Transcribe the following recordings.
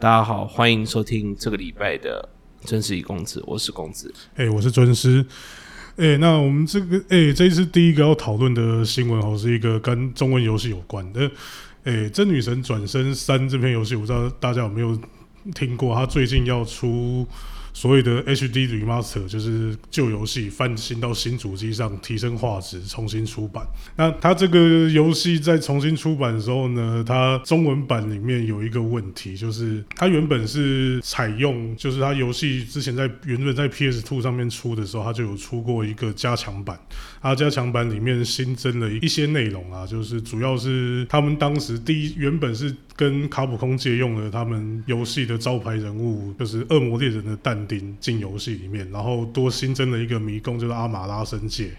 大家好，欢迎收听这个礼拜的《真实与公子》，我是公子。哎、我是尊师。哎、那我们这个哎、这一次第一个要讨论的新闻哦，是一个跟中文游戏有关的。哎、《真女神转身三》这篇游戏，我不知道大家有没有听过？它最近要出所谓的 HD remaster，就是旧游戏翻新到新主机上，提升画质，重新出版。那它这个游戏在重新出版的时候呢，它中文版里面有一个问题，就是它原本是采用，就是它游戏之前在原本在 PS Two 上面出的时候，它就有出过一个加强版。阿加强版里面新增了一些内容啊，就是主要是他们当时第一原本是跟卡普空借用了他们游戏的招牌人物，就是恶魔猎人的但丁进游戏里面，然后多新增了一个迷宫，就是阿马拉神界。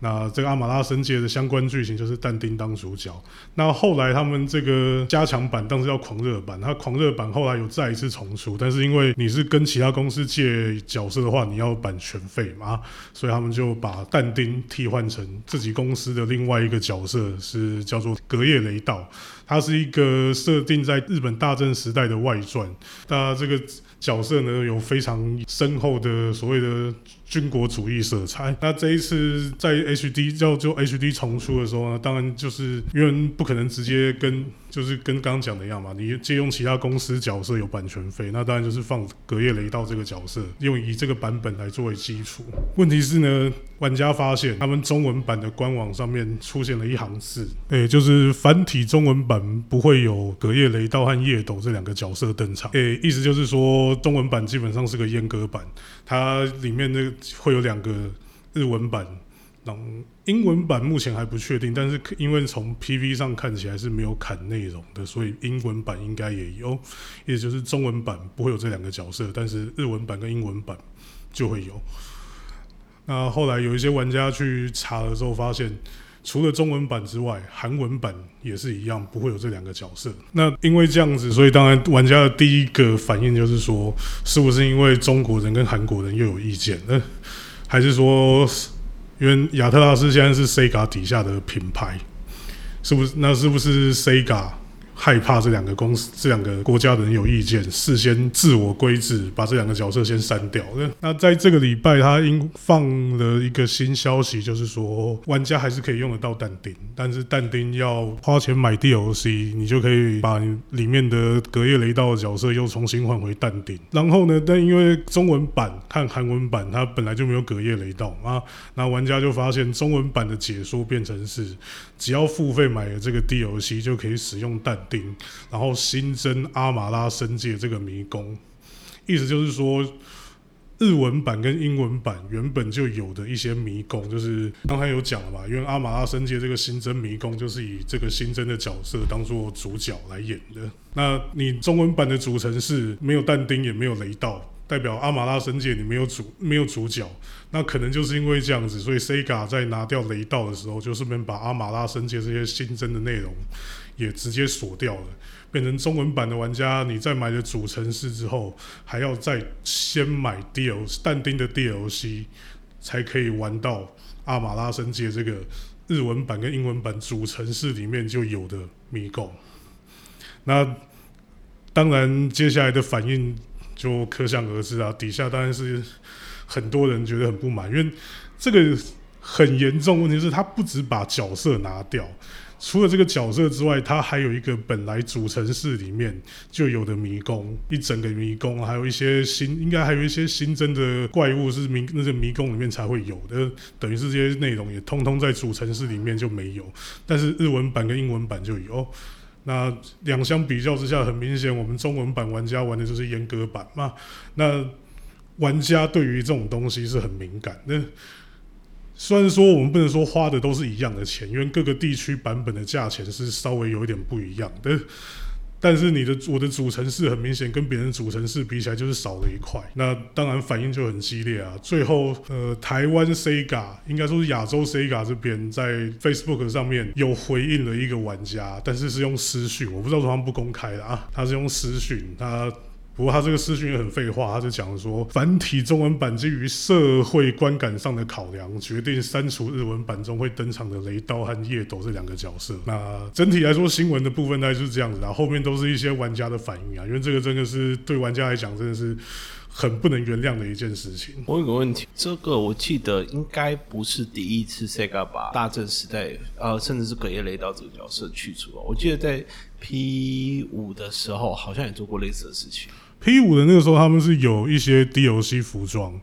那这个阿马拉神界的相关剧情就是但丁当主角。那后来他们这个加强版当时叫狂热版，它狂热版后来有再一次重出，但是因为你是跟其他公司借角色的话，你要版权费嘛，所以他们就把但丁替换成自己公司的另外一个角色，是叫做隔夜雷道。它是一个设定在日本大正时代的外传。那这个角色呢，有非常深厚的所谓的军国主义色彩。那这一次在 HD 叫就 HD 重出的时候呢，当然就是因为不可能直接跟就是跟刚刚讲的一样嘛，你借用其他公司角色有版权费，那当然就是放隔夜雷道这个角色，用以这个版本来作为基础。问题是呢，玩家发现他们中文版的官网上面出现了一行字，诶、就是繁体中文版不会有隔夜雷道和夜斗这两个角色登场。诶、意思就是说中文版基本上是个阉割版，它里面的会有两个日文版。然后英文版目前还不确定，但是因为从 PV 上看起来是没有砍内容的，所以英文版应该也有。也就是中文版不会有这两个角色，但是日文版跟英文版就会有。那后来有一些玩家去查了之后，发现除了中文版之外，韩文版也是一样，不会有这两个角色。那因为这样子，所以当然玩家的第一个反应就是说，是不是因为中国人跟韩国人又有意见？那还是说，因为亚特拉斯现在是 Sega 底下的品牌，是不是？那是不是 Sega 害怕这两个公司、这两个国家的人有意见，事先自我规制，把这两个角色先删掉？那在这个礼拜，他因放了一个新消息，就是说玩家还是可以用得到但丁，但是但丁要花钱买 DLC，你就可以把里面的隔夜雷道的角色又重新换回但丁。然后呢，但因为中文版和韩文版它本来就没有隔夜雷道啊，那玩家就发现中文版的解说变成是，只要付费买了这个 DLC 就可以使用但丁，然后新增阿马拉申界这个迷宫，意思就是说。日文版跟英文版原本就有的一些迷宫，就是刚才有讲了嘛，因为阿马拉申界这个新增迷宫就是以这个新增的角色当做主角来演的。那你中文版的组成是没有但丁也没有雷道，代表阿马拉神界你没有主没有主角，那可能就是因为这样子，所以 Sega 在拿掉雷道的时候，就顺便把阿马拉神界这些新增的内容也直接锁掉了。变成中文版的玩家，你在买了主城市之后，还要再先买 DLC 但丁的 DLC，才可以玩到阿马拉神界这个日文版跟英文版主城市里面就有的迷宫。那当然，接下来的反应就可想而知啊，底下当然是很多人觉得很不满，因为这个很严重。问题是，他不止把角色拿掉。除了这个角色之外，它还有一个本来主城市里面就有的迷宫，一整个迷宫，还有一些新，应该还有一些新增的怪物是迷那个迷宫里面才会有的，等于是这些内容也通通在主城市里面就没有，但是日文版跟英文版就有。那两相比较之下，很明显，我们中文版玩家玩的就是阉割版嘛。那玩家对于这种东西是很敏感的。虽然说我们不能说花的都是一样的钱，因为各个地区版本的价钱是稍微有一点不一样的。但但是你的我的主城市很明显跟别人的主城市比起来就是少了一块，那当然反应就很激烈啊。最后呃，台湾 Sega 应该说是亚洲 Sega 这边在 Facebook 上面有回应了一个玩家，但是是用私讯，我不知道他们不公开的啊，他是用私讯，他不过他这个私讯也很废话，他就讲说，繁体中文版基于社会观感上的考量，决定删除日文版中会登场的雷刀和夜斗这两个角色。那整体来说，新闻的部分大概就是这样子啊，后面都是一些玩家的反应啊，因为这个真的是对玩家来讲，真的是。很不能原谅的一件事情。我有个问题，这个我记得应该不是第一次 Sega 把大正时代，呃，甚至是隔夜雷道这个角色去除了。我记得在 P 五的时候，好像也做过类似的事情。P 五的那个时候，他们是有一些 DLC 服装，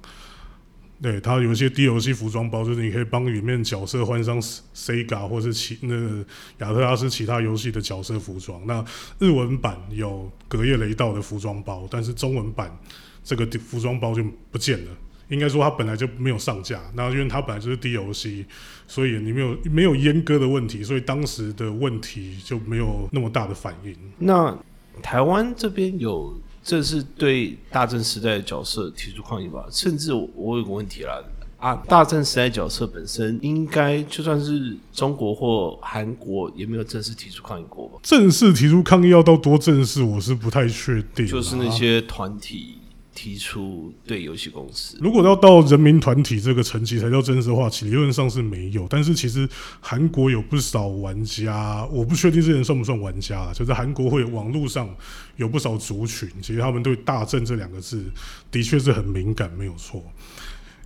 对，它有一些 DLC 服装包，就是你可以帮里面角色换上 Sega 或是其那个亚特拉斯其他游戏的角色服装。那日文版有隔夜雷道的服装包，但是中文版。这个服装包就不见了，应该说它本来就没有上架。那因为它本来就是 DLC，所以你没有没有阉割的问题，所以当时的问题就没有那么大的反应。那台湾这边有正是对大正时代的角色提出抗议吧？甚至我有个问题啦，啊，大正时代角色本身应该就算是中国或韩国也没有正式提出抗议过吧？正式提出抗议要到多正式，我是不太确定。就是那些团体。提出对游戏公司，如果要到人民团体这个层级才叫真实化，其理论上是没有。但是其实韩国有不少玩家，我不确定这人算不算玩家了？就是韩国会网络上有不少族群，其实他们对“大正”这两个字的确是很敏感，没有错。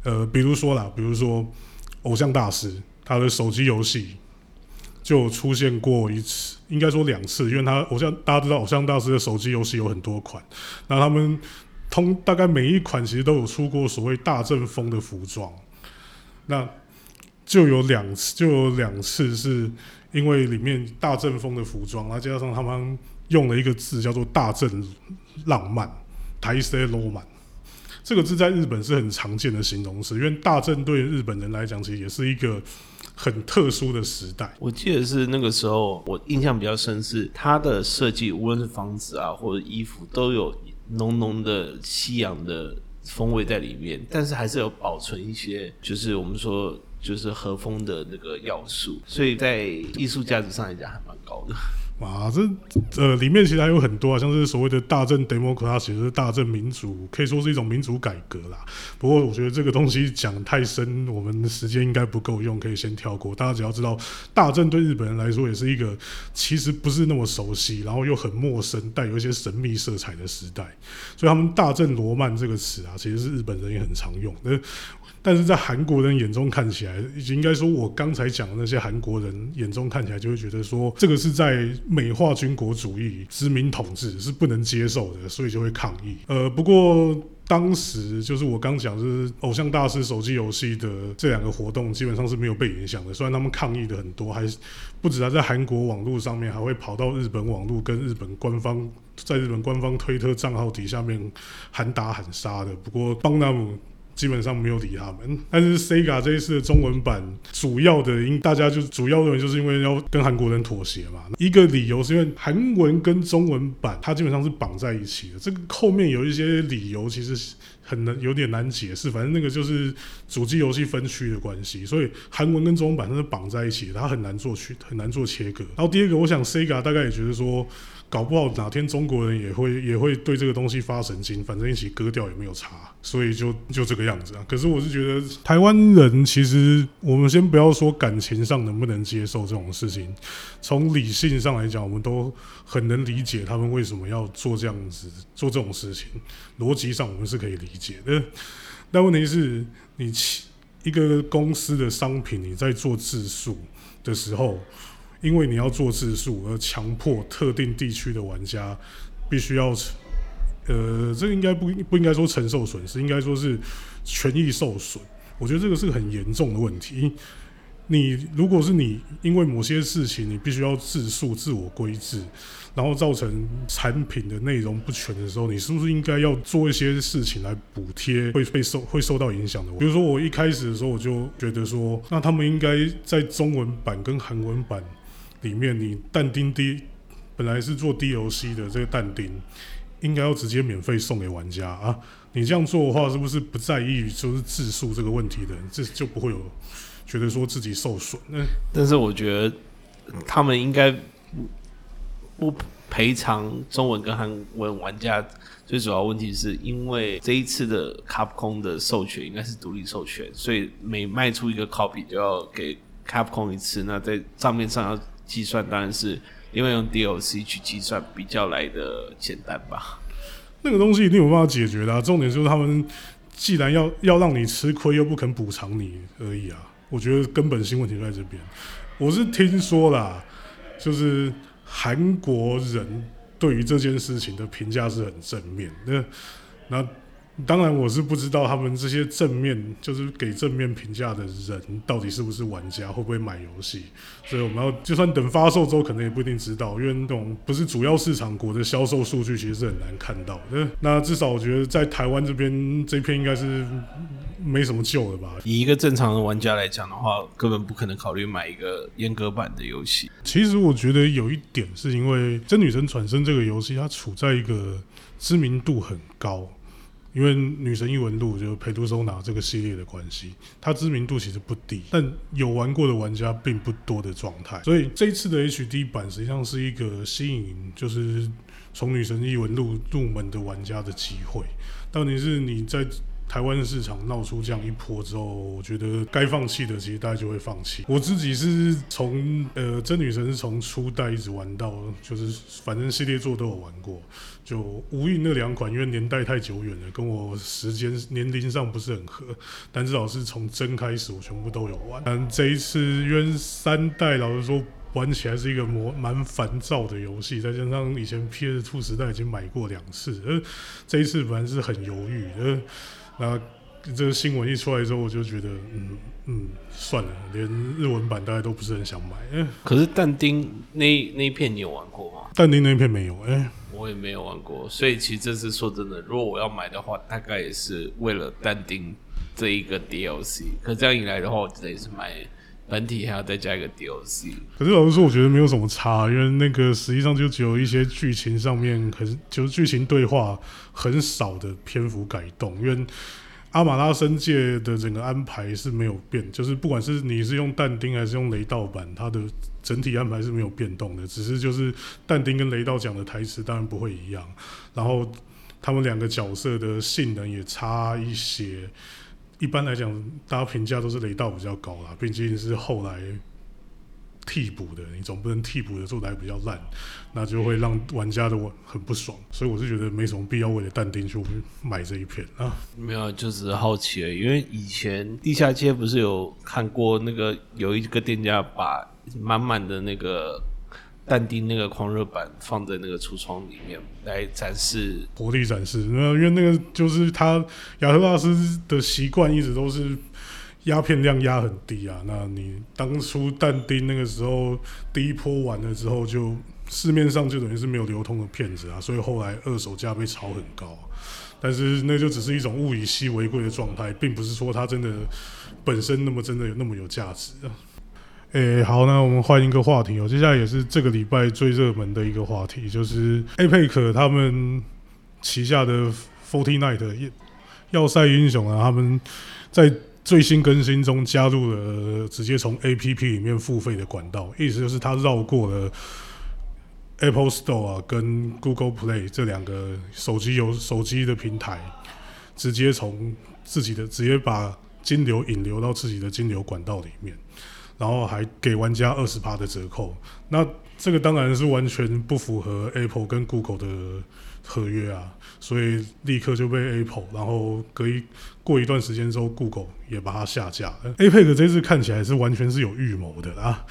呃，比如说啦，比如说偶像大师，他的手机游戏就出现过一次，应该说两次，因为他偶像大家知道，偶像大师的手机游戏有很多款，那他们。通大概每一款其实都有出过所谓大正风的服装，那就有两次，就有两次是因为里面大正风的服装，然后加上他们用了一个字叫做大正浪漫，台式浪漫，这个字在日本是很常见的形容词，因为大正对日本人来讲其实也是一个很特殊的时代。我记得是那个时候，我印象比较深是它的设计，无论是房子啊或者衣服都有。浓浓的西洋的风味在里面，但是还是有保存一些，就是我们说就是和风的那个要素，所以在艺术价值上来讲还蛮高的。啊，这呃里面其实还有很多啊，像是所谓的大政 democracy，其实是大政民主，可以说是一种民主改革啦。不过我觉得这个东西讲太深，我们时间应该不够用，可以先跳过。大家只要知道，大政对日本人来说也是一个其实不是那么熟悉，然后又很陌生，带有一些神秘色彩的时代。所以他们大政罗曼这个词啊，其实是日本人也很常用。那但是在韩国人眼中看起来，应该说，我刚才讲的那些韩国人眼中看起来，就会觉得说，这个是在美化军国主义、殖民统治，是不能接受的，所以就会抗议。呃，不过当时就是我刚讲，就是偶像大师手机游戏的这两个活动，基本上是没有被影响的。虽然他们抗议的很多，还不止在韩国网络上面，还会跑到日本网络跟日本官方，在日本官方推特账号底下面喊打喊杀的。不过邦纳姆。基本上没有理他们，但是 Sega 这一次的中文版主要的因大家就主要认为就是因为要跟韩国人妥协嘛。一个理由是因为韩文跟中文版它基本上是绑在一起的，这个后面有一些理由其实很难有点难解释。反正那个就是主机游戏分区的关系，所以韩文跟中文版它是绑在一起的，它很难做区很难做切割。然后第二个，我想 Sega 大概也觉得说。搞不好哪天中国人也会也会对这个东西发神经，反正一起割掉也没有差，所以就就这个样子啊。可是我是觉得台湾人其实，我们先不要说感情上能不能接受这种事情，从理性上来讲，我们都很能理解他们为什么要做这样子做这种事情，逻辑上我们是可以理解的。但问题是，你一个公司的商品你在做字数的时候。因为你要做自述，而强迫特定地区的玩家必须要，呃，这应该不不应该说承受损失，应该说是权益受损。我觉得这个是很严重的问题。你如果是你因为某些事情，你必须要自述自我规制，然后造成产品的内容不全的时候，你是不是应该要做一些事情来补贴会被受会受到影响的？比如说我一开始的时候我就觉得说，那他们应该在中文版跟韩文版。里面你但丁 D 本来是做 DLC 的这个但丁，应该要直接免费送给玩家啊！你这样做的话，是不是不在意就是字数这个问题的，这就不会有觉得说自己受损？但是我觉得他们应该不赔偿中文跟韩文玩家最主要问题是因为这一次的卡普空的授权应该是独立授权，所以每卖出一个 copy 就要给卡普空一次。那在账面上要计算，当然是因为用 DLC 去计算比较来的简单吧。那个东西一定有办法解决的、重点就是他们既然要要让你吃亏，又不肯补偿你而已啊。我觉得根本性问题在这边。我是听说啦，就是韩国人对于这件事情的评价是很正面。那那当然我是不知道他们这些正面就是给正面评价的人到底是不是玩家，会不会买游戏。所以我们要就算等发售之后，可能也不一定知道，因为那种不是主要市场国的销售数据，其实是很难看到的。那至少我觉得在台湾这边这篇应该是没什么救了吧。以一个正常的玩家来讲的话，根本不可能考虑买一个阉割版的游戏。其实我觉得有一点是因为《真女神转生》这个游戏，它处在一个知名度很高。因为《女神异闻录》就是《陪读收纳》这个系列的关系，它知名度其实不低，但有玩过的玩家并不多的状态。所以这一次的 HD 版实际上是一个吸引，就是从《女神异闻录》入门的玩家的机会。到底是你在台湾市场闹出这样一波之后，我觉得该放弃的其实大家就会放弃。我自己是从呃真女神是从初代一直玩到，就是反正系列作都有玩过。就无印那两款，因为年代太久远了，跟我时间年龄上不是很合，但至少是从真开始，我全部都有玩。但这一次因为三代，老实说玩起来是一个蛮蛮烦躁的游戏，再加上以前 PS Two 时代已经买过两次，呃，这一次反正是很犹豫，呃，那这个新闻一出来之后，我就觉得，嗯嗯，算了，连日文版大家都不是很想买。欸，可是但丁那那一片你有玩过吗？但丁那一片没有，哎。我也没有玩过，所以其实这次说真的，如果我要买的话，大概也是为了但丁这一个 DLC。可这样一来的话，我得是买本体，还要再加一个 DLC。可是老实说，我觉得没有什么差，因为那个实际上就只有一些剧情上面，可是就是剧情对话很少的篇幅改动，因为。阿马拉生界的整个安排是没有变，就是不管是你是用但丁还是用雷道版，它的整体安排是没有变动的，只是就是但丁跟雷道讲的台词当然不会一样，然后他们两个角色的性能也差一些。一般来讲，大家评价都是雷道比较高啦，毕竟是后来。替补的，你总不能替补的做的还比较烂，那就会让玩家的我很不爽，所以我是觉得没什么必要为了淡定去买这一片啊。没有，就只是好奇而已。因为以前地下街不是有看过那个有一个店家把满满的那个但丁那个狂热版放在那个橱窗里面来展示活力展示，那因为那个就是他亚特拉斯的习惯一直都是。压片量压很低啊，那你当初但丁那个时候第一波完了之后，就市面上就等于是没有流通的片子啊，所以后来二手价被炒很高，但是那就只是一种物以稀为贵的状态，并不是说它真的本身那么真的有那么有价值啊。诶，好，那我们换一个话题哦，接下来也是这个礼拜最热门的一个话题，就是 APEC 他们旗下的 Forty Night 要塞英雄啊，他们在最新更新中加入了直接从 A P P 里面付费的管道，意思就是它绕过了 Apple Store 啊跟 Google Play 这两个手机有手机的平台，直接从自己的直接把金流引流到自己的金流管道里面，然后还给玩家二十趴的折扣。那这个当然是完全不符合 Apple 跟 Google 的合约啊，所以立刻就被 Apple，然后隔一。过一段时间之后，Google 也把它下架了。APEC 这次看起来是完全是有预谋的啊！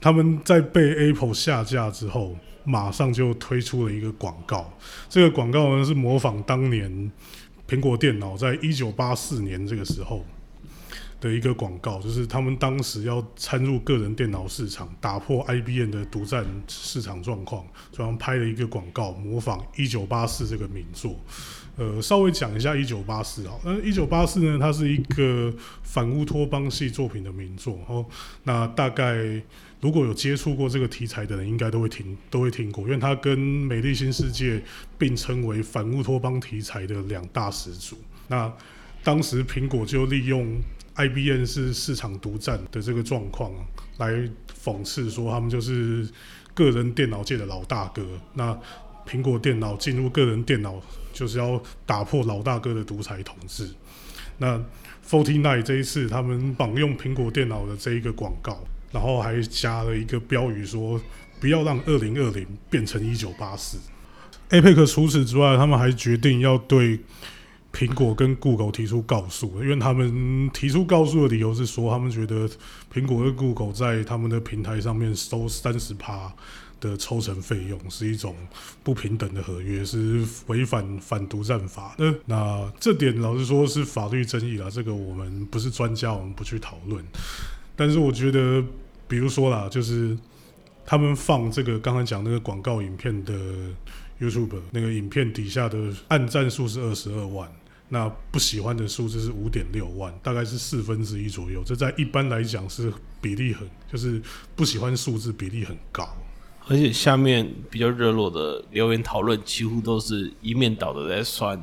他们在被 Apple 下架之后，马上就推出了一个广告。这个广告呢是模仿当年苹果电脑在一九八四年这个时候的一个广告，就是他们当时要参入个人电脑市场，打破 IBM 的独占市场状况，所以拍了一个广告，模仿一九八四这个名作。呃，稍微讲一下《一九八四》啊，那《一九八四》呢，它是一个反乌托邦系作品的名作哦。那大概如果有接触过这个题材的人，应该都会听都会听过，因为它跟《美丽新世界》并称为反乌托邦题材的两大始祖。那当时苹果就利用 IBM 是市场独占的这个状况，来讽刺说他们就是。个人电脑界的老大哥。那苹果电脑进入个人电脑，就是要打破老大哥的独裁统治。那 Forty Nine 这一次，他们绑用苹果电脑的这一个广告，然后还加了一个标语说：“不要让二零二零变成一九八四。” APEC 除此之外，他们还决定要对苹果跟 Google 提出告诉，因为他们提出告诉的理由是说，他们觉得苹果跟 Google 在他们的平台上面收三十趴的抽成费用是一种不平等的合约，是违反反独占法的。那这点老实说是法律争议啦，这个我们不是专家，我们不去讨论。但是我觉得，比如说啦，就是他们放这个刚才讲那个广告影片的。YouTube 那个影片底下的按赞数是二十二万，那不喜欢的数字是五点六万，大概是四分之一左右。这在一般来讲是比例很，就是不喜欢数字比例很高。而且下面比较热络的留言讨论，几乎都是一面倒的在酸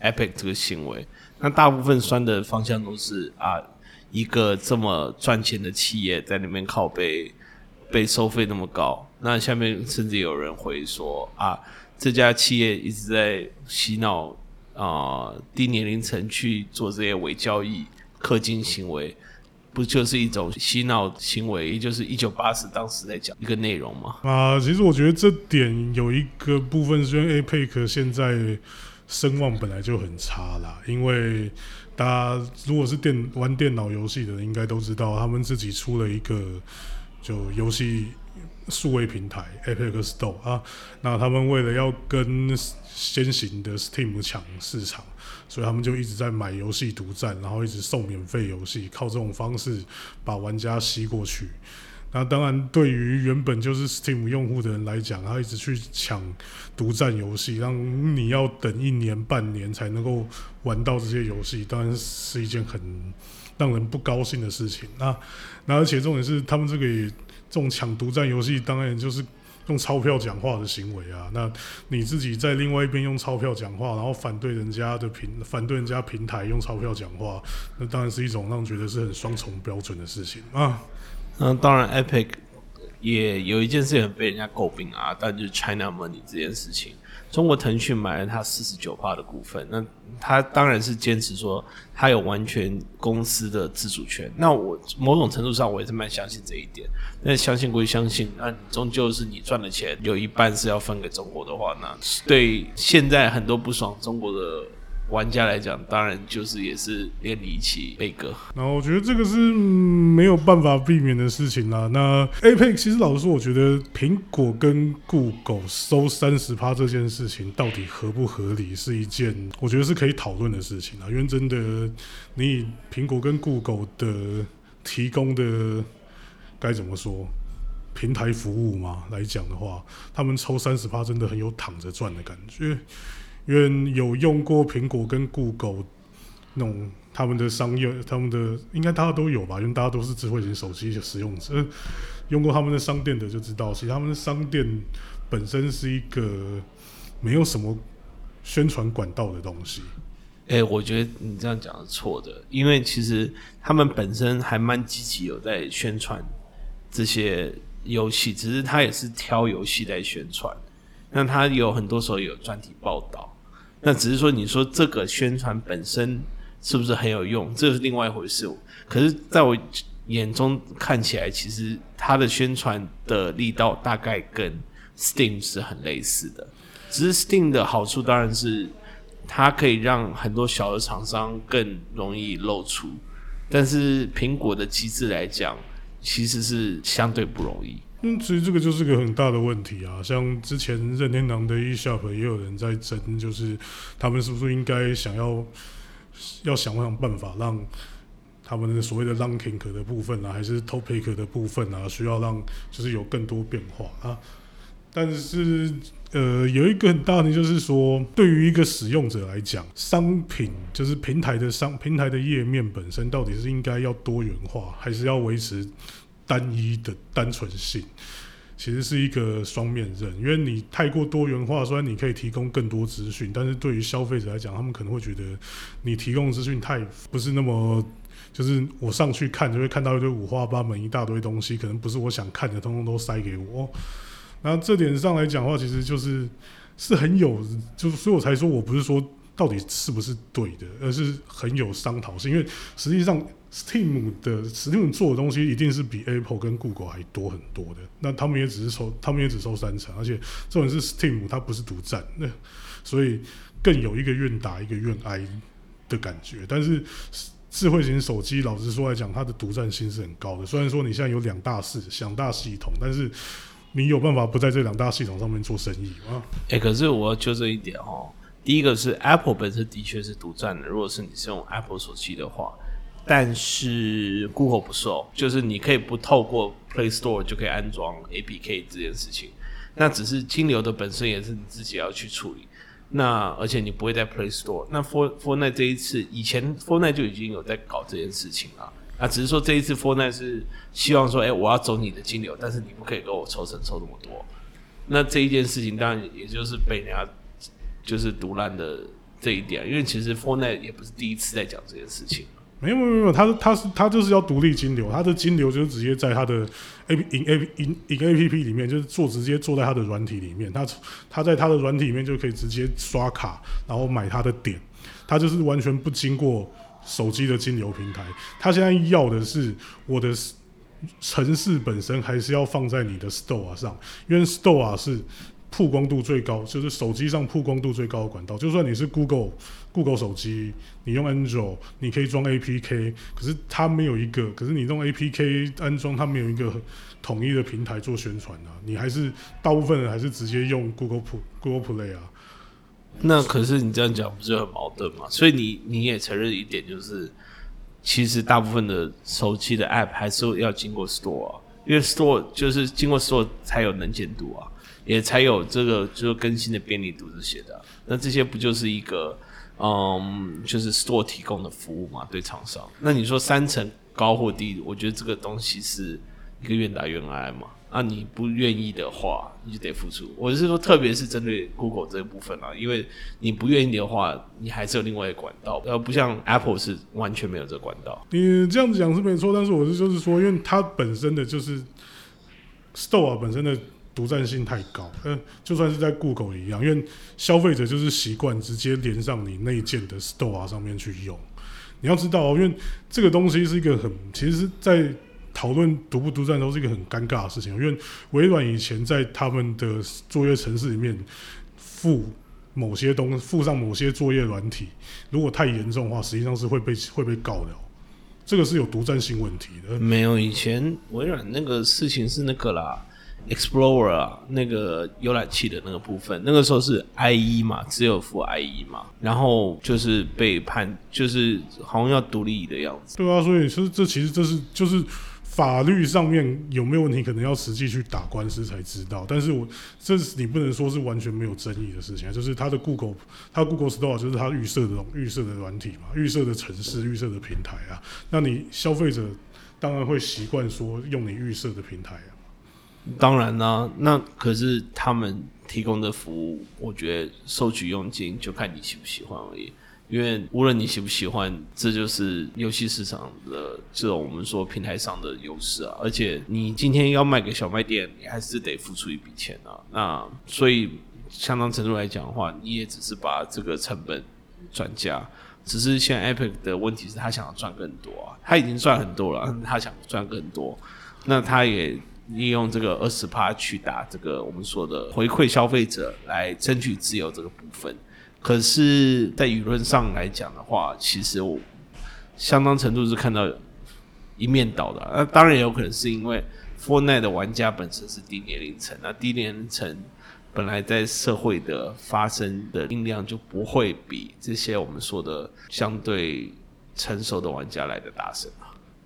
Epic 这个行为。那大部分酸的方向都是啊，一个这么赚钱的企业在那边靠背被收费那么高。那下面甚至有人会说啊。这家企业一直在洗脑啊低年龄层去做这些伪交易、氪金行为，不就是一种洗脑行为？也就是一九八四当时在讲一个内容吗？啊，其实我觉得这点有一个部分是因为 APEC 现在声望本来就很差啦，因为大家如果是电玩电脑游戏的，应该都知道他们自己出了一个就游戏。数位平台 Epic Store 啊，那他们为了要跟先行的 Steam 抢市场，所以他们就一直在买游戏独占，然后一直送免费游戏，靠这种方式把玩家吸过去。那当然，对于原本就是 Steam 用户的人来讲，他一直去抢独占游戏，让你要等一年半年才能够玩到这些游戏，当然是一件很让人不高兴的事情。那那而且重点是，他们这个也。这种抢独占游戏，当然就是用钞票讲话的行为啊。那你自己在另外一边用钞票讲话，然后反对人家的平，反对人家平台用钞票讲话，那当然是一种让觉得是很双重标准的事情啊。那当然，Epic 也有一件事情被人家诟病啊，但就是 China Money 这件事情。中国腾讯买了他四十九的股份，那他当然是坚持说他有完全公司的自主权。那我某种程度上我也是蛮相信这一点。那相信归相信，那终究是你赚的钱有一半是要分给中国的话，那对现在很多不爽中国的。玩家来讲，当然就是也是连离奇悲歌。然后我觉得这个是没有办法避免的事情啦。那 APEC 其实老实说，我觉得苹果跟 Google 收三十趴这件事情到底合不合理，是一件我觉得是可以讨论的事情啊。因为真的，你以苹果跟 Google 的提供的该怎么说平台服务嘛来讲的话，他们抽三十趴真的很有躺着赚的感觉。因为有用过苹果跟 Google 那种他们的商业，他们的应该大家都有吧？因为大家都是智慧型手机的使用者，用过他们的商店的就知道，其实他们的商店本身是一个没有什么宣传管道的东西。哎，我觉得你这样讲是错的，因为其实他们本身还蛮积极，有在宣传这些游戏，只是他也是挑游戏在宣传。那他有很多时候有专题报道。那只是说，你说这个宣传本身是不是很有用，这是另外一回事。可是，在我眼中看起来，其实它的宣传的力道大概跟 Steam 是很类似的。只是 Steam 的好处当然是它可以让很多小的厂商更容易露出，但是苹果的机制来讲，其实是相对不容易。嗯，其实这个就是个很大的问题啊。像之前任天堂的 eShop 也有人在争，就是他们是不是应该想要要想想办法，让他们的所谓的 ranking 的部分啊，还是 topic 的部分啊，需要让就是有更多变化啊。但是呃，有一个很大的就是说，对于一个使用者来讲，商品就是平台的商平台的页面本身，到底是应该要多元化，还是要维持？单一的单纯性其实是一个双面刃，因为你太过多元化，虽然你可以提供更多资讯，但是对于消费者来讲，他们可能会觉得你提供资讯太不是那么，就是我上去看就会看到一堆五花八门一大堆东西，可能不是我想看的，通通都塞给我。然后这点上来讲的话，其实就是是很有，就是所以我才说我不是说到底是不是对的，而是很有商讨性，因为实际上 Steam 的 Steam 做的东西一定是比 Apple 跟 Google 还多很多的，那他们也只是收，他们也只收三成，而且这种是 Steam 它不是独占，那所以更有一个愿打一个愿挨的感觉，但是。智慧型手机，老实说来讲，它的独占性是很高的。虽然说你现在有两大系、两大系统，但是你有办法不在这两大系统上面做生意吗？哎，可是我要纠正一点哦。第一个是 Apple 本身的确是独占的，如果是你是用 Apple 手机的话，但是 Google 不受，就是你可以不透过 Play Store 就可以安装 APK 这件事情。那只是金流的本身也是你自己要去处理。那而且你不会在 Play Store。那 For Fortnite 这一次，以前 Fortnite 就已经有在搞这件事情了。啊，只是说这一次 Fortnite 是希望说，哎，我要走你的金流，但是你不可以给我抽成抽那么多。那这一件事情当然也就是被人家就是独烂的这一点，因为其实 Fortnite 也不是第一次在讲这件事情。没有没有没有，他他是他就是要独立金流，他的金流就是直接在他的 A P 影 A P 影影 A P P 里面，就是做直接做在他的软体里面，他他在他的软体里面就可以直接刷卡，然后买他的点，他就是完全不经过手机的金流平台。他现在要的是我的城市本身还是要放在你的 Store 上，因为 Store 是。曝光度最高就是手机上曝光度最高的管道。就算你是 Google Google 手机，你用 Android，你可以装 APK，可是它没有一个，可是你用 APK 安装，它没有一个统一的平台做宣传啊。你还是大部分人还是直接用 Google Google Play 啊。那可是你这样讲不是很矛盾吗？所以你你也承认一点，就是其实大部分的手机的 App 还是要经过 Store，啊，因为 Store 就是经过 Store 才有能见度啊。也才有这个就是更新的便利度这些的，那这些不就是一个嗯，就是 store 提供的服务嘛？对厂商，那你说三层高或低，我觉得这个东西是一个愿打愿挨嘛。啊，你不愿意的话，你就得付出。我是说，特别是针对 Google 这一部分啊，因为你不愿意的话，你还是有另外一个管道，而不像 Apple 是完全没有这个管道。你这样子讲是没错，但是我是就是说，因为它本身的就是 store 本身的。独占性太高，嗯，就算是在 Google 一样，因为消费者就是习惯直接连上你内建的 Store 上面去用。你要知道，因为这个东西是一个很，其实，在讨论独不独占都是一个很尴尬的事情。因为微软以前在他们的作业程式里面附某些东附上某些作业软体，如果太严重的话，实际上是会被会被告的。这个是有独占性问题的。没有，以前微软那个事情是那个啦。Explorer 啊，那个浏览器的那个部分，那个时候是 IE 嘛，只有付 IE 嘛，然后就是被判，就是好像要独立的样子。对啊，所以其实这其实这是就是法律上面有没有问题，可能要实际去打官司才知道。但是我这是你不能说是完全没有争议的事情啊，就是它的 Google，它 Google Store 就是它预设的预设的软体嘛，预设的城市、预设的平台啊，那你消费者当然会习惯说用你预设的平台啊。当然呢，那可是他们提供的服务，我觉得收取佣金就看你喜不喜欢而已。因为无论你喜不喜欢，这就是游戏市场的这种我们说平台上的优势啊。而且你今天要卖给小卖店，你还是得付出一笔钱啊。那所以相当程度来讲的话，你也只是把这个成本转嫁。只是现在 Epic 的问题是他想要赚更多啊，他已经赚很多了，他想赚更多，那他也。利用这个二十趴去打这个我们说的回馈消费者来争取自由这个部分，可是，在舆论上来讲的话，其实我相当程度是看到一面倒的。那当然也有可能是因为 f o r n i t 的玩家本身是低年龄层，那低年龄层本来在社会的发生的音量就不会比这些我们说的相对成熟的玩家来的大声。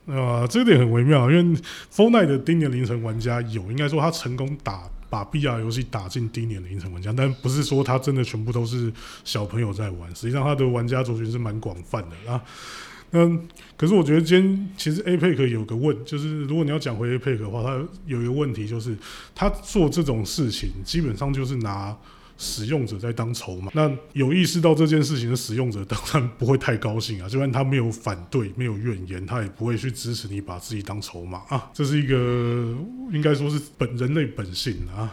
啊，这点很微妙，因为 Fortnite 的低年龄层玩家有，应该说他成功打把 BR 游戏打进低年龄层玩家，但不是说他真的全部都是小朋友在玩，实际上他的玩家族群是蛮广泛的啊。嗯，可是我觉得今天其实 APEC 有个问，就是如果你要讲回 APEC 的话，他有一个问题就是他做这种事情基本上就是拿。使用者在当筹码，那有意识到这件事情的使用者当然不会太高兴啊。就算他没有反对、没有怨言，他也不会去支持你把自己当筹码啊。这是一个应该说是本人类本性啊。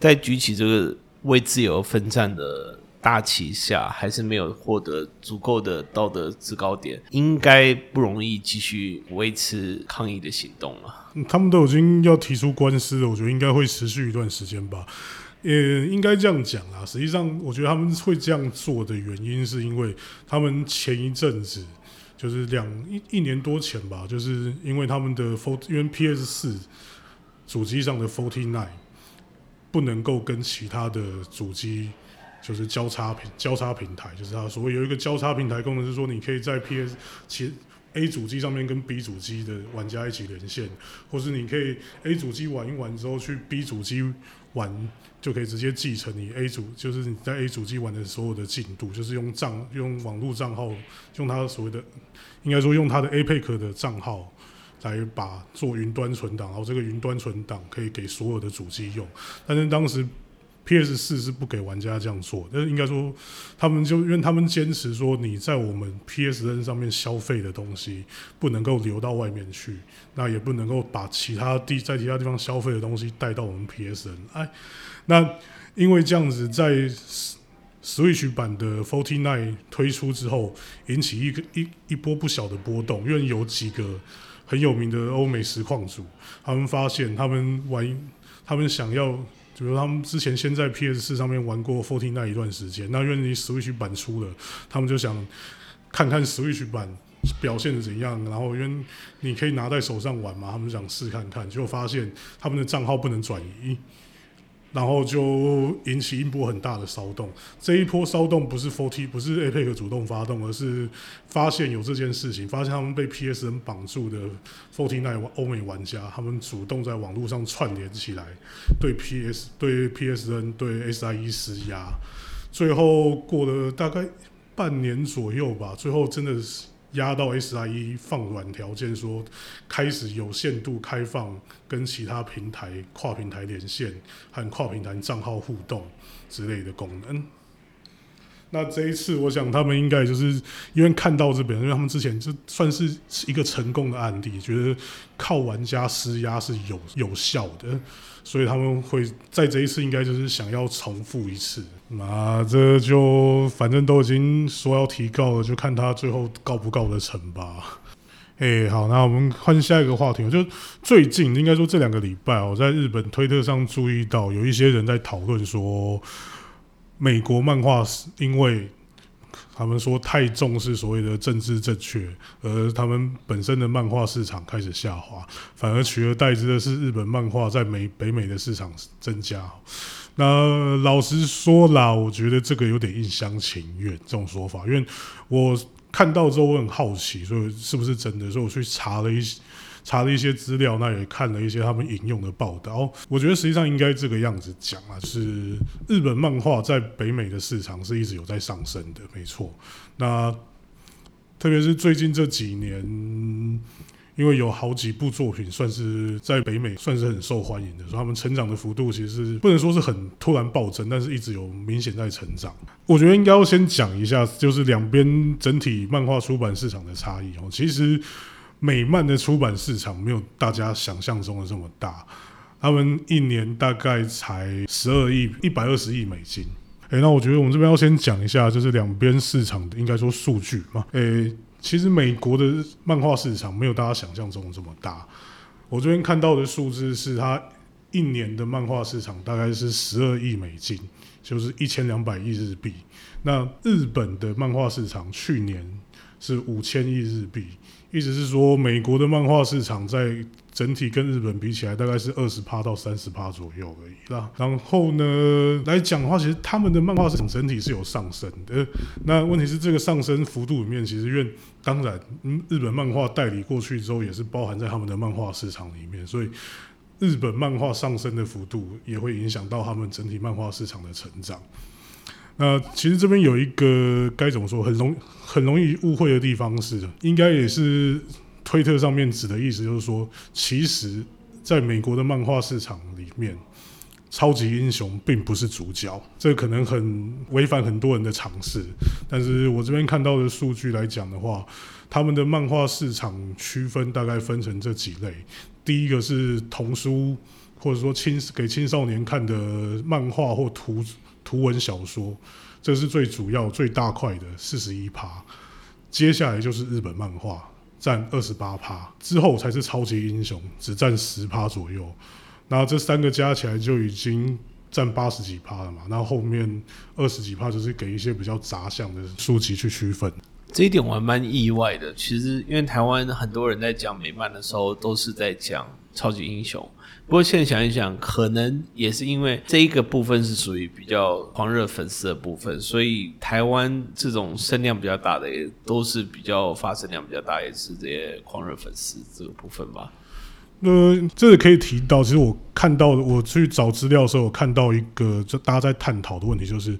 在举起这个为自由奋战的大旗下，还是没有获得足够的道德制高点，应该不容易继续维持抗议的行动了。嗯他们都已经要提出官司了，我觉得应该会持续一段时间吧。也应该这样讲啦。实际上，我觉得他们会这样做的原因，是因为他们前一阵子就是两一一年多前吧，就是因为他们的 f o 因为 PS 四主机上的 Forty Nine 不能够跟其他的主机就是交叉平交叉平台，就是它所谓有一个交叉平台功能，是说你可以在 PS 其 A 主机上面跟 B 主机的玩家一起连线，或是你可以 A 主机玩一玩之后去 B 主机玩，就可以直接继承你 A 主，就是你在 A 主机玩的所有的进度，就是用账用网络账号，用他所谓的应该说用他的 APEC 的账号来把做云端存档，然后这个云端存档可以给所有的主机用，但是当时 PS 四是不给玩家这样做，但是应该说他们就因为他们坚持说你在我们 PSN 上面消费的东西不能够流到外面去，那也不能够把其他地在其他地方消费的东西带到我们 PSN。哎，那因为这样子在 Switch 版的 Forty Nine 推出之后，引起一个一一波不小的波动，因为有几个很有名的欧美实况组，他们发现他们玩，他们想要。比如他们之前先在 PS 四上面玩过 Fourteen 那一段时间，那因为你 Switch 版出了，他们就想看看 Switch 版表现的怎样，然后因为你可以拿在手上玩嘛，他们想试看看，结果发现他们的账号不能转移，然后就引起一波很大的骚动。这一波骚动不是 Forty 不是 APEC 主动发动，而是发现有这件事情，发现他们被 PSN 绑住的 Forty Nine 欧美玩家，他们主动在网络上串联起来，对 PS 对 PSN 对 SIE 施压。最后过了大概半年左右吧，最后真的是压到 SIE 放软条件，说开始有限度开放跟其他平台跨平台连线和跨平台账号互动之类的功能。那这一次，我想他们应该就是因为看到这边，因为他们之前就算是一个成功的案例，觉得靠玩家施压是有有效的，所以他们会在这一次应该就是想要重复一次。那这就反正都已经说要提告了，就看他最后告不告得成吧。诶、好，那我们换下一个话题。就最近应该说这两个礼拜，我在日本推特上注意到有一些人在讨论说，美国漫画是因为他们说太重视所谓的政治正确，而他们本身的漫画市场开始下滑，反而取而代之的是日本漫画在美北美的市场增加。那老实说啦，我觉得这个有点一厢情愿这种说法，因为我看到之后我很好奇，所以是不是真的？所以我去查了一查了一些资料，那也看了一些他们引用的报道。我觉得实际上应该这个样子讲啊，是日本漫画在北美的市场是一直有在上升的，没错。那特别是最近这几年，因为有好几部作品算是在北美算是很受欢迎的，所以他们成长的幅度其实不能说是很突然暴增，但是一直有明显在成长。我觉得应该要先讲一下，就是两边整体漫画出版市场的差异哦。其实美漫的出版市场没有大家想象中的这么大，他们一年大概才十二亿、一百二十亿美金。诶，那我觉得我们这边要先讲一下，就是两边市场的应该说数据嘛。诶，其实美国的漫画市场没有大家想象中的这么大。我这边看到的数字是，它一年的漫画市场大概是十二亿美金，就是一千两百亿日币。那日本的漫画市场去年是五千亿日币，意思是说，美国的漫画市场在整体跟日本比起来，大概是二十趴到三十趴左右而已啦。然后呢，来讲的话，其实他们的漫画市场整体是有上升的。那问题是，这个上升幅度里面，其实因为当然，日本漫画代理过去之后，也是包含在他们的漫画市场里面，所以日本漫画上升的幅度也会影响到他们整体漫画市场的成长。那其实这边有一个该怎么说，很容很容易误会的地方是，应该也是推特上面指的意思，就是说，其实在美国的漫画市场里面，超级英雄并不是主角，这可能很违反很多人的常识。但是我这边看到的数据来讲的话，他们的漫画市场区分大概分成这几类，第一个是童书。或者说青给青少年看的漫画或图图文小说，这是最主要最大块的四十一趴。接下来就是日本漫画占二十八趴，之后才是超级英雄，只占十趴左右。那这三个加起来就已经占八十几趴了嘛。那后面二十几趴就是给一些比较杂项的书籍去区分。这一点我还蛮意外的。其实因为台湾很多人在讲美漫的时候，都是在讲超级英雄。不过现在想一想，可能也是因为这一个部分是属于比较狂热粉丝的部分，所以台湾这种声量比较大的，也都是比较发声量比较大，也是这些狂热粉丝这个部分吧。呃，这个可以提到，其实我看到我去找资料的时候，我看到一个就大家在探讨的问题，就是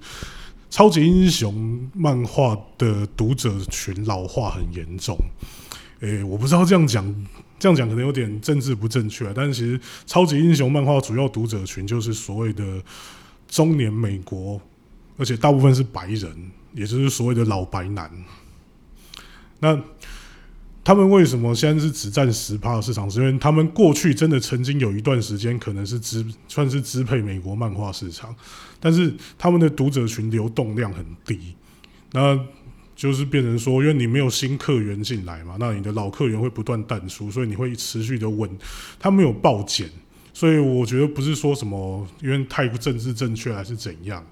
超级英雄漫画的读者群老化很严重。诶，我不知道这样讲。这样讲可能有点政治不正确，但是其实超级英雄漫画主要读者群就是所谓的中年美国，而且大部分是白人，也就是所谓的老白男。那他们为什么现在是只占十趴的市场？是因为他们过去真的曾经有一段时间可能是支算是支配美国漫画市场，但是他们的读者群流动量很低。那就是变成说，因为你没有新客源进来嘛，那你的老客源会不断淡出，所以你会持续的稳，他没有暴减，所以我觉得不是说什么因为太政治正确还是怎样，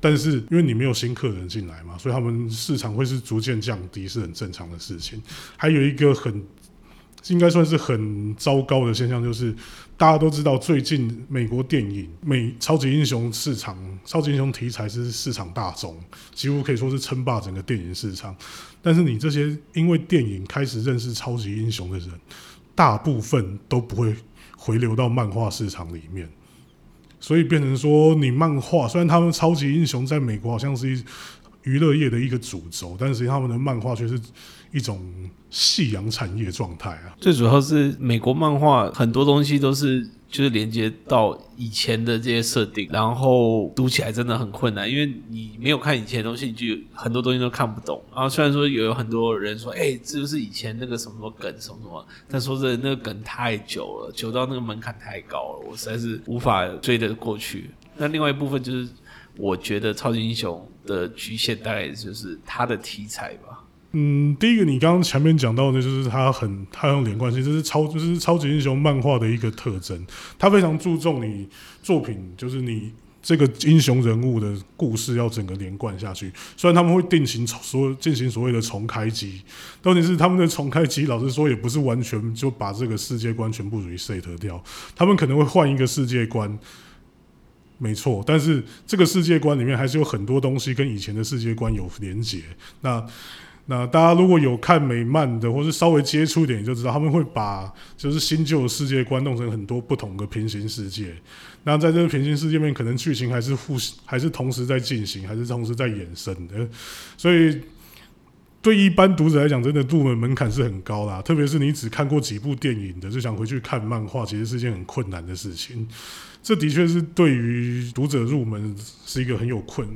但是因为你没有新客人进来嘛，所以他们市场会是逐渐降低，是很正常的事情。还有一个很应该算是很糟糕的现象，就是大家都知道，最近美国电影美超级英雄市场、超级英雄题材是市场大宗，几乎可以说是称霸整个电影市场。但是你这些因为电影开始认识超级英雄的人，大部分都不会回流到漫画市场里面，所以变成说，你漫画虽然他们超级英雄在美国好像是一娱乐业的一个主轴，但是他们的漫画却是。一种夕阳产业状态啊，最主要是美国漫画很多东西都是就是连接到以前的这些设定，然后读起来真的很困难，因为你没有看以前的东西，你就很多东西都看不懂。然后虽然说有很多人说，哎，这就是以前那个什么什么梗什么什么，但说真的，那个梗太久了，久到那个门槛太高了，我实在是无法追得过去。那另外一部分就是，我觉得超级英雄的局限大概就是它的题材吧。嗯，第一个你刚刚前面讲到的，就是它很它有连贯性，这是超就是超级英雄漫画的一个特征。它非常注重你作品，就是你这个英雄人物的故事要整个连贯下去。虽然他们会定型所进行所谓的重开机，到底是他们的重开机，老实说也不是完全就把这个世界观全部 reset 掉。他们可能会换一个世界观，没错，但是这个世界观里面还是有很多东西跟以前的世界观有连结。那那大家如果有看美漫的，或是稍微接触点，就知道他们会把就是新旧的世界观弄成很多不同的平行世界。那在这个平行世界面，可能剧情还是互还是同时在进行，还是同时在衍生的。所以对一般读者来讲，真的入门门槛是很高啦。特别是你只看过几部电影的，就想回去看漫画，其实是件很困难的事情。这的确是对于读者入门是一个很有困。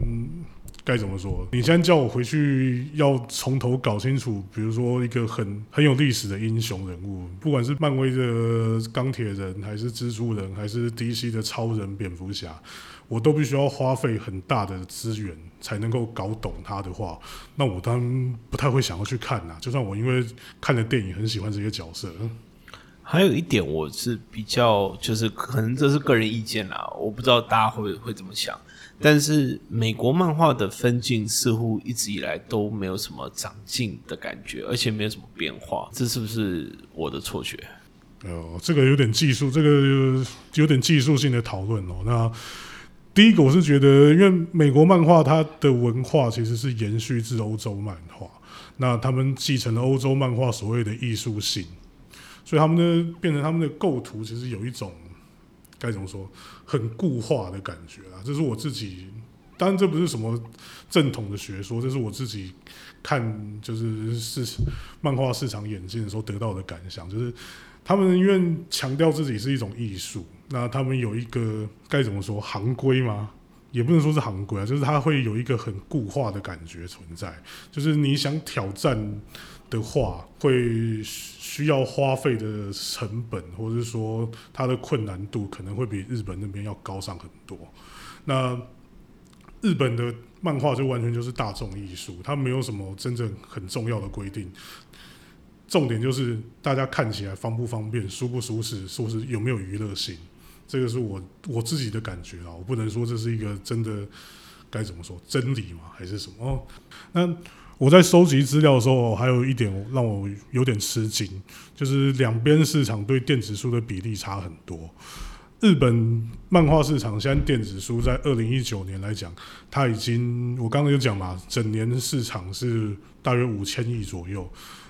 该怎么说？你现在叫我回去要从头搞清楚，比如说一个很很有历史的英雄人物，不管是漫威的钢铁人，还是蜘蛛人，还是 DC 的超人、蝙蝠侠，我都必须要花费很大的资源才能够搞懂他的话，那我当然不太会想要去看呐。就算我因为看了电影很喜欢这些角色，还有一点我是比较，就是可能这是个人意见啦，我不知道大家会会怎么想。但是美国漫画的分镜似乎一直以来都没有什么长进的感觉，而且没有什么变化，这是不是我的错觉？哦，这个有点技术，这个有点技术性的讨论哦。那第一个，我是觉得，因为美国漫画它的文化其实是延续自欧洲漫画，那他们继承了欧洲漫画所谓的艺术性，所以他们的变成他们的构图其实有一种。该怎么说？很固化的感觉啊，这是我自己。当然，这不是什么正统的学说，这是我自己看就是市漫画市场演进的时候得到的感想。就是他们因为强调自己是一种艺术，那他们有一个该怎么说行规吗？也不能说是行规啊，就是它会有一个很固化的感觉存在。就是你想挑战的话，会需要花费的成本，或者是说它的困难度，可能会比日本那边要高上很多。那日本的漫画就完全就是大众艺术，它没有什么真正很重要的规定。重点就是大家看起来方不方便、舒不舒适，是不是有没有娱乐性，这个是我我自己的感觉啊。我不能说这是一个真的该怎么说真理嘛，还是什么？哦，那我在收集资料的时候，还有一点让我有点吃惊，就是两边市场对电子书的比例差很多。日本漫画市场现在电子书在二零一九年来讲，它已经我刚刚有讲嘛，整年市场是大约五千亿左右。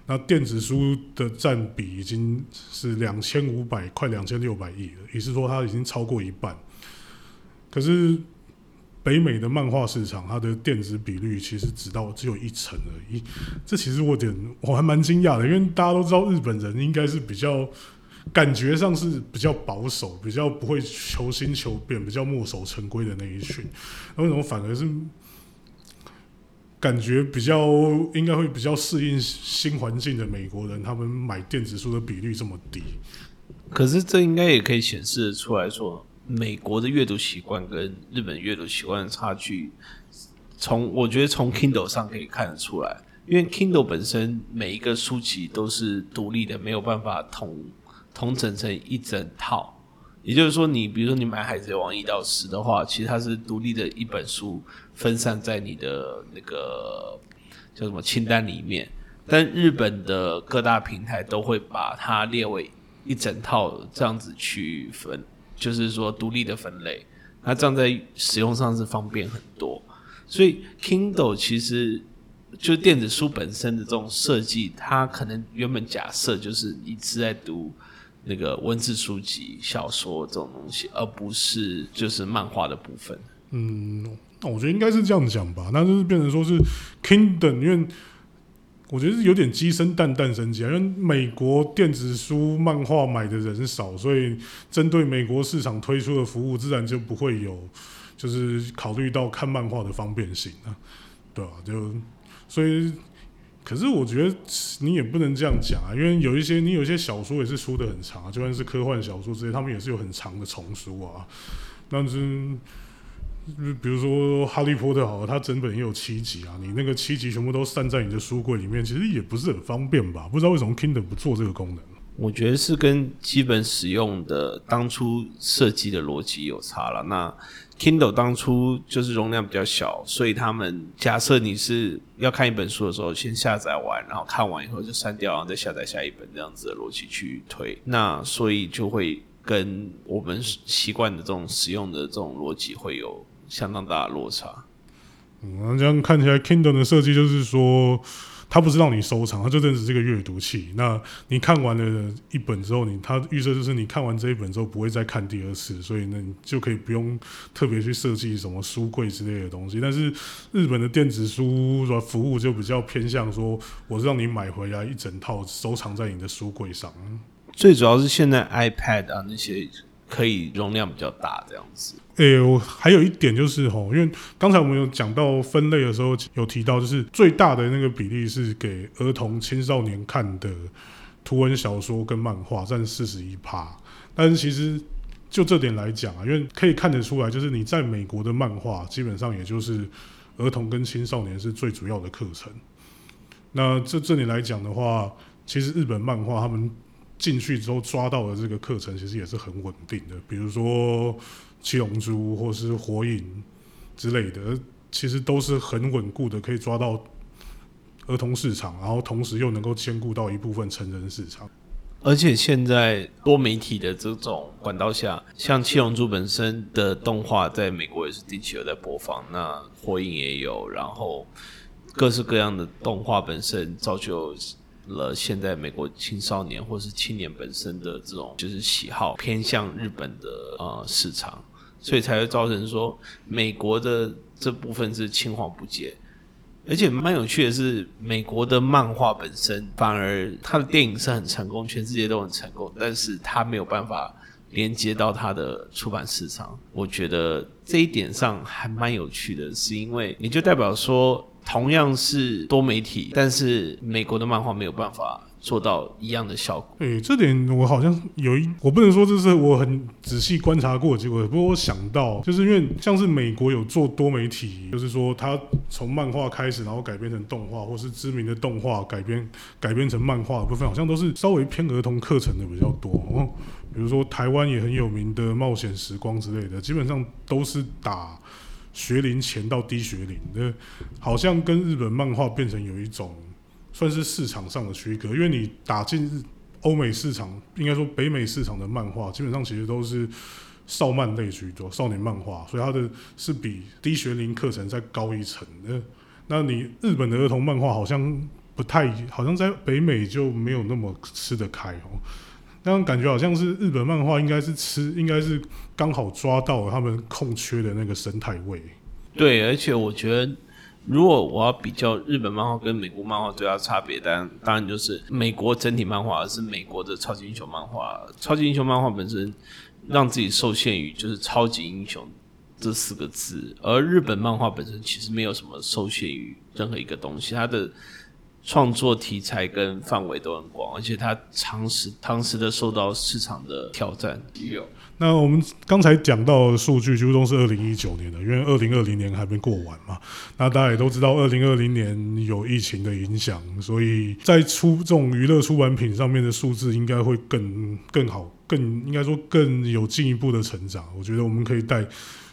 那电子书的占比已经是两千五百快两千六百亿了，也是说它已经超过一半。可是北美的漫画市场，它的电子比率其实只到只有一成而已。这其实我点我还蛮惊讶的，因为大家都知道日本人应该是比较感觉上是比较保守、比较不会求新求变、比较墨守成规的那一群，为什么反而是？感觉比较应该会比较适应新环境的美国人，他们买电子书的比率这么低。可是这应该也可以显示出来说，美国的阅读习惯跟日本阅读习惯的差距，从我觉得从 Kindle 上可以看得出来，因为 Kindle 本身每一个书籍都是独立的，没有办法统统整成一整套。也就是说，你比如说你买《海贼王》一到十的话，其实它是独立的一本书，分散在你的那个叫什么清单里面。但日本的各大平台都会把它列为一整套这样子去分，就是说独立的分类。它这样在使用上是方便很多。所以 Kindle 其实就电子书本身的这种设计，它可能原本假设就是你是在读。那个文字书籍、小说这种东西，而不是就是漫画的部分。嗯，那我觉得应该是这样讲吧。那就是变成说是 Kingdom，因为我觉得是有点鸡生蛋，蛋生鸡啊。因为美国电子书漫画买的人少，所以针对美国市场推出的服务，自然就不会有就是考虑到看漫画的方便性啊，对吧？就所以。可是我觉得你也不能这样讲啊，因为有一些你有一些小说也是出的很长啊，就算是科幻小说之类，他们也是有很长的丛书啊。但是，比如说《哈利波特》好了，它整本也有七集啊，你那个七集全部都散在你的书柜里面，其实也不是很方便吧？不知道为什么 Kindle 不做这个功能。我觉得是跟基本使用的当初设计的逻辑有差了。那 Kindle 当初就是容量比较小，所以他们假设你是要看一本书的时候，先下载完，然后看完以后就删掉，然后再下载下一本这样子的逻辑去推。那所以就会跟我们习惯的这种使用的这种逻辑会有相当大的落差。嗯，这样看起来 Kindle 的设计就是说。它不是让你收藏，它就真的是个阅读器。那你看完了一本之后，你它预设就是你看完这一本之后不会再看第二次，所以呢，你就可以不用特别去设计什么书柜之类的东西。但是日本的电子书的服务就比较偏向说，我是让你买回来一整套收藏在你的书柜上。最主要是现在 iPad 啊那些。可以容量比较大这样子。诶，我还有一点就是吼，因为刚才我们有讲到分类的时候，有提到就是最大的那个比例是给儿童青少年看的图文小说跟漫画占四十一趴。但是其实就这点来讲啊，因为可以看得出来，就是你在美国的漫画基本上也就是儿童跟青少年是最主要的课程。那这这里来讲的话，其实日本漫画他们。进去之后抓到的这个课程其实也是很稳定的，比如说七龙珠或是火影之类的，其实都是很稳固的，可以抓到儿童市场，然后同时又能够兼顾到一部分成人市场。而且现在多媒体的这种管道下，像七龙珠本身的动画在美国也是定期有在播放，那火影也有，然后各式各样的动画本身造就。了，现在美国青少年或是青年本身的这种就是喜好偏向日本的呃市场，所以才会造成说美国的这部分是青黄不接。而且蛮有趣的是，美国的漫画本身反而它的电影是很成功，全世界都很成功，但是它没有办法连接到它的出版市场。我觉得这一点上还蛮有趣的，是因为你就代表说，同样是多媒体，但是美国的漫画没有办法。做到一样的效果。诶，这点我好像有一，我不能说这是我很仔细观察过的结果，不过我想到，就是因为像是美国有做多媒体，就是说他从漫画开始，然后改编成动画，或是知名的动画改编改编成漫画的部分，好像都是稍微偏儿童课程的比较多。哦，比如说台湾也很有名的冒险时光之类的，基本上都是打学龄前到低学龄的，好像跟日本漫画变成有一种。算是市场上的区隔，因为你打进欧美市场，应该说北美市场的漫画，基本上其实都是少漫类居多，少年漫画，所以它的是比低学龄课程再高一层的。那你日本的儿童漫画好像不太，好像在北美就没有那么吃得开哦。那种感觉好像是日本漫画应该是吃，应该是刚好抓到他们空缺的那个生态位。对，而且我觉得。如果我要比较日本漫画跟美国漫画最大差别，当然当然就是美国整体漫画是美国的超级英雄漫画，超级英雄漫画本身让自己受限于就是超级英雄这四个字，而日本漫画本身其实没有什么受限于任何一个东西，它的。创作题材跟范围都很广，而且它长时长时的受到市场的挑战。有，那我们刚才讲到的数据，几乎都是二零一九年的，因为二零二零年还没过完嘛。那大家也都知道，二零二零年有疫情的影响，所以在出这种娱乐出版品上面的数字，应该会更更好，更应该说更有进一步的成长。我觉得我们可以带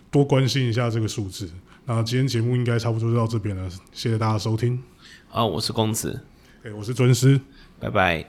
多关心一下这个数字。那今天节目应该差不多就到这边了，谢谢大家收听。啊，我是公子，哎，我是尊师，拜拜。